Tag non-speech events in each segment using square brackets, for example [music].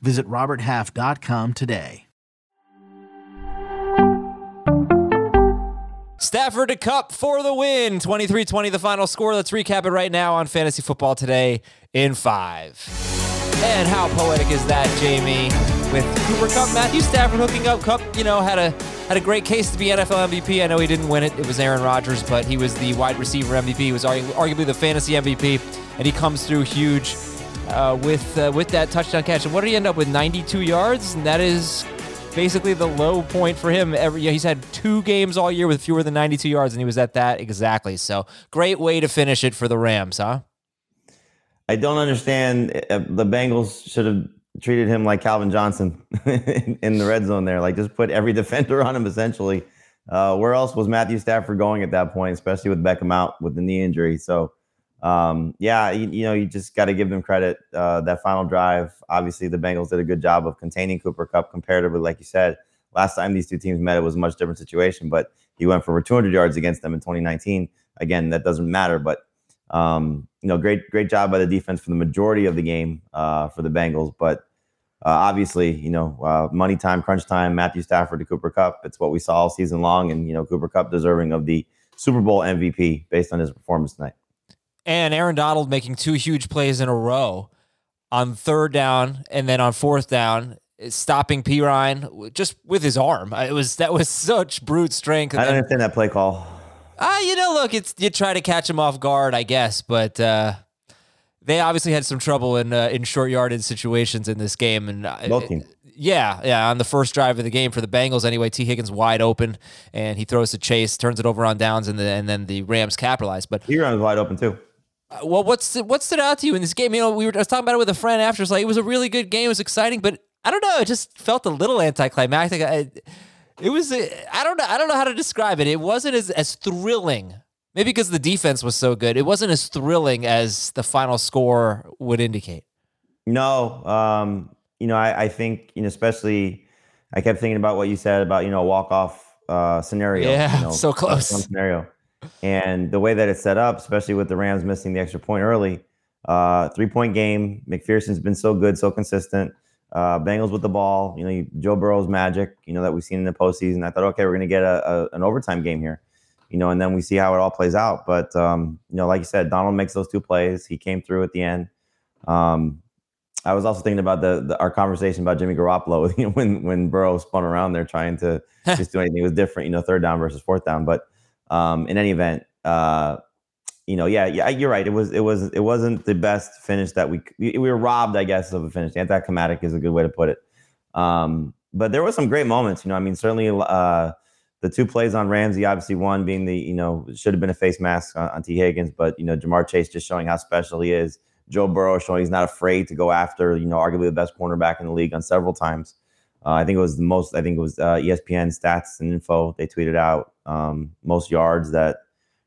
Visit RobertHalf.com today. Stafford to Kupp for the win. 23 20 the final score. Let's recap it right now on Fantasy Football Today in five. And how poetic is that, Jamey? With Cooper Kupp, Matthew Stafford hooking up. Kupp, you know, had a had a great case to be NFL MVP. I know he didn't win it; it was Aaron Rodgers, but he was the wide receiver MVP. He was arguably the fantasy MVP, and he comes through huge uh, with uh, with that touchdown catch. And what did he end up with? 92 yards, and that is basically the low point for him. Every he's had two games all year with fewer than 92 yards, and he was at that exactly. So great way to finish it for the Rams, huh? I don't understand. Uh, the Bengals should have treated him like Calvin Johnson [laughs] in the red zone there. Like just put every [laughs] defender on him essentially. Uh, where else was Matthew Stafford going at that point, especially with Beckham out with the knee injury? So, um, yeah, you, you, know, you just got to give them credit. Uh, that final drive, obviously, the Bengals did a good job of containing Cooper Kupp comparatively. Like you said, last time these two teams met, it was a much different situation, but he went for over 200 yards against them in 2019. Again, that doesn't matter, but um, you know, great great job by the defense for the majority of the game uh, for the Bengals. But uh, obviously, you know, uh, money time, crunch time, Matthew Stafford to Cooper Kupp. It's what we saw all season long, and you know, Cooper Kupp deserving of the Super Bowl MVP based on his performance tonight. And Aaron Donald making two huge plays in a row on third down and then on fourth down, stopping Perine just with his arm. It was that was [laughs] such brute strength. I don't understand that play call. Ah, uh, you know, look, it's you try to catch him off guard, I guess, but uh, they obviously had some trouble in uh, in short yardage situations in this game, and both teams. Yeah, yeah. On the first drive of the game for the Bengals, anyway, Tee Higgins wide open, and he throws to Chase, turns it over on downs, and, the, and then the Rams capitalize. But he runs wide open too. Uh, well, what's what stood out to you in this game? You know, we were I was talking about it with a friend after. It's like it was a really good game. It was exciting, but I don't know. It just felt a little anticlimactic. I, it was I don't know I don't know how to describe it. It wasn't as as thrilling. Maybe because the defense was so good. It wasn't as thrilling as the final score would indicate. No, um, you know, I, I, think you know, especially I kept thinking about what you said about you know walk off uh, scenario. Yeah, you [laughs] know, so close scenario, and the way that it's set up, especially with the Rams missing the extra point early, uh, three point game. McPherson's been so good, so consistent. Uh, Bengals with the ball, you know, Joe Burrow's magic, you know, that we've seen in the postseason. I thought, okay, we're going to get a, a, an overtime game here, you know, and then we see how it all plays out. But, um, you know, like you said, Donald makes those two plays. He came through at the end. Um, I was also thinking about the, the, our conversation about Jimmy Garoppolo you [laughs] know, when when Burrow spun around there trying to [laughs] just do anything. It was different, you know, third down versus fourth down. But um, in any event, uh, you know, yeah, yeah, you're right. It was, it was, it wasn't the best finish that we we were robbed, I guess, of a finish. Anticlimactic is a good way to put it. Um, but there was some great moments. You know, I mean, certainly uh, the two plays on Ramsey, obviously one being the, you know, should have been a face mask on, on Tee Higgins, but you know, Ja'Marr Chase just showing how special he is. Joe Burrow showing he's not afraid to go after, you know, arguably the best cornerback in the league on several times. Uh, I think it was the most. I think it was uh, ESPN stats and info. They tweeted out um, most yards that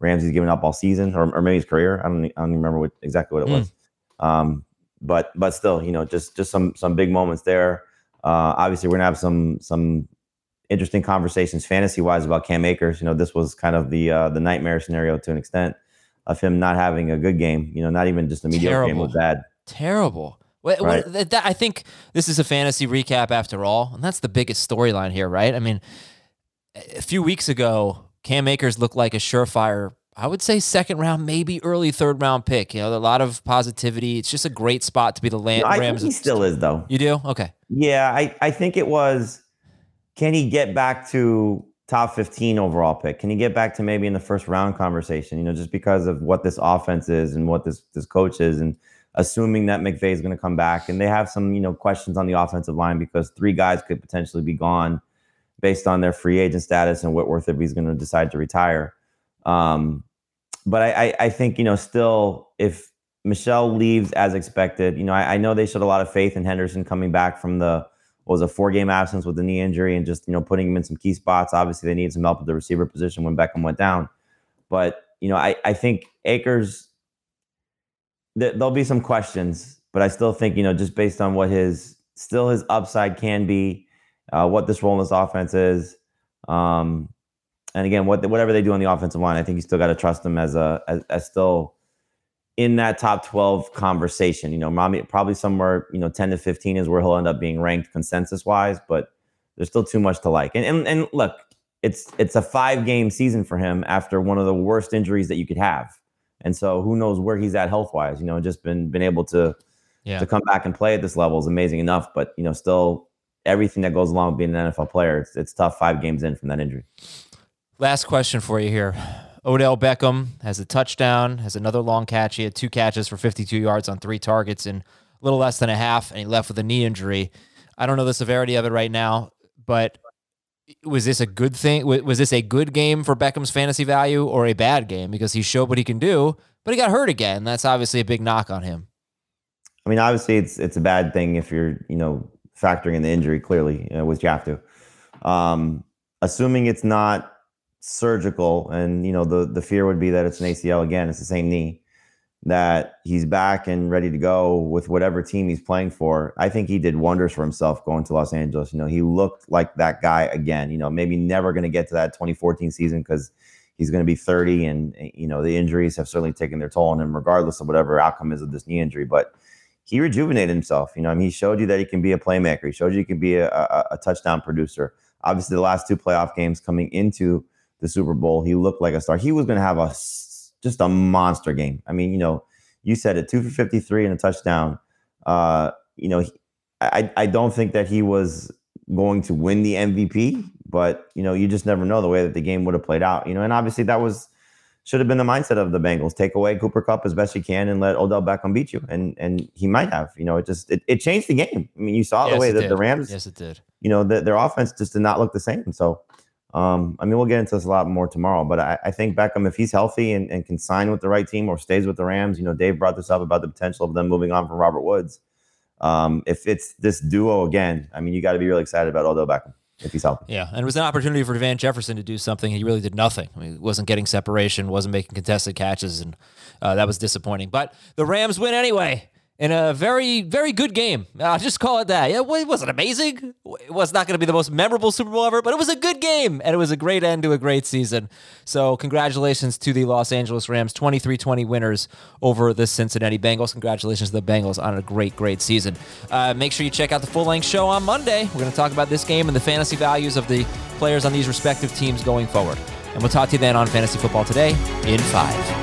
Ramsey's given up all season, or, or maybe his career. I don't, I don't remember what, exactly what it mm. was. Um, but but still, you know, just just some some big moments there. Uh, obviously, we're gonna have some some interesting conversations fantasy wise about Cam Akers. You know, this was kind of the uh, the nightmare scenario to an extent of him not having a good game. You know, not even just a mediocre Terrible. game was bad. Terrible. What, right. what, that, I think this is a fantasy recap after all, and that's the biggest storyline here, right? I mean, a few weeks ago, Cam Akers looked like a surefire, I would say second round, maybe early third round pick. You know, a lot of positivity. It's just a great spot to be the Lam- I Rams. he still is though. You do? Okay. Yeah, I, I think it was can he get back to top 15 overall pick? Can he get back to maybe in the first round conversation? You know, just because of what this offense is and what this this coach is and assuming that McVay is going to come back and they have some, you know, questions on the offensive line because three guys could potentially be gone based on their free agent status and Whitworth if he's going to decide to retire. Um, but I, I, I, think you know still if Michel leaves as expected, you know I, I, know they showed a lot of faith in Henderson coming back from the was a four game absence with the knee injury and just you know putting him in some key spots. Obviously, they needed some help at the receiver position when Beckham went down. But you know, I I think Akers. Th- there'll be some questions, but I still think you know just based on what his still his upside can be, uh, what this role in this offense is, um, and again, what whatever they do on the offensive line, I think you still got to trust him as a as, as still in that top 12 conversation. You know, probably somewhere, you know, 10 to 15 is where he'll end up being ranked consensus wise, but there's still too much to like. And, and, and look, it's, it's a five game season for him after one of the worst injuries that you could have. And so who knows where he's at health wise, you know, just been, been able to, yeah. to come back and play at this level is amazing enough, but you know, still everything that goes along with being an NFL player, it's, it's tough five games in from that injury. Last question for you here. Odell Beckham has a touchdown, has another long catch. He had two catches for 52 yards on three targets in a little less than a half, and he left with a knee injury. I don't know the severity of it right now, but was this a good thing? Was this a good game for Beckham's fantasy value or a bad game? Because he showed what he can do, but he got hurt again. That's obviously a big knock on him. I mean, obviously, it's it's a bad thing if you're you know factoring in the injury. Clearly, you know, which you have to. Um, assuming it's not surgical, and you know the the fear would be that it's an ACL again. It's the same knee. That he's back and ready to go with whatever team he's playing for. I think he did wonders for himself going to Los Angeles. You know, he looked like that guy again. You know, maybe never going to get to that 2014 season because he's going to be 30, and you know the injuries have certainly taken their toll on him, regardless of whatever outcome is of this knee injury. But he rejuvenated himself. You know, I mean, he showed you that he can be a playmaker. He showed you he can be a, a, a touchdown producer. Obviously, the last two playoff games coming into the Super Bowl. He looked like a star. He was going to have a just a monster game. I mean, you know, you said it, two for fifty three and a touchdown. Uh, you know, he, I I don't think that he was going to win the MVP, but you know, you just never know the way that the game would have played out. You know, and obviously that was should have been the mindset of the Bengals. Take away Cooper Kupp as best you can and let Odell Beckham beat you. And and he might have. You know, it just it, it changed the game. I mean, you saw yes, the way that did. the Rams Yes, it did. You know, the, their offense just did not look the same. So um, I mean, we'll get into this a lot more tomorrow, but I, I think Beckham, if he's healthy and, and, can sign with the right team or stays with the Rams, you know, Dave brought this up about the potential of them moving on from Robert Woods. Um, if it's this duo again, I mean, you got to be really excited about Odell Beckham if he's healthy. Yeah, and it was an opportunity for Van Jefferson to do something. He really did nothing. I mean, he wasn't getting separation, wasn't making contested catches, and uh, that was disappointing. But the Rams win anyway in a very, very good game. I'll just call it that. Yeah, it wasn't amazing. It was not going to be the most memorable Super Bowl ever, but it was a good game, and it was a great end to a great season. So, congratulations to the Los Angeles Rams, 23 20 winners over the Cincinnati Bengals. Congratulations to the Bengals on a great, great season. Uh, make sure you check out the full length show on Monday. We're going to talk about this game and the fantasy values of the players on these respective teams going forward. And we'll talk to you then on Fantasy Football Today in five.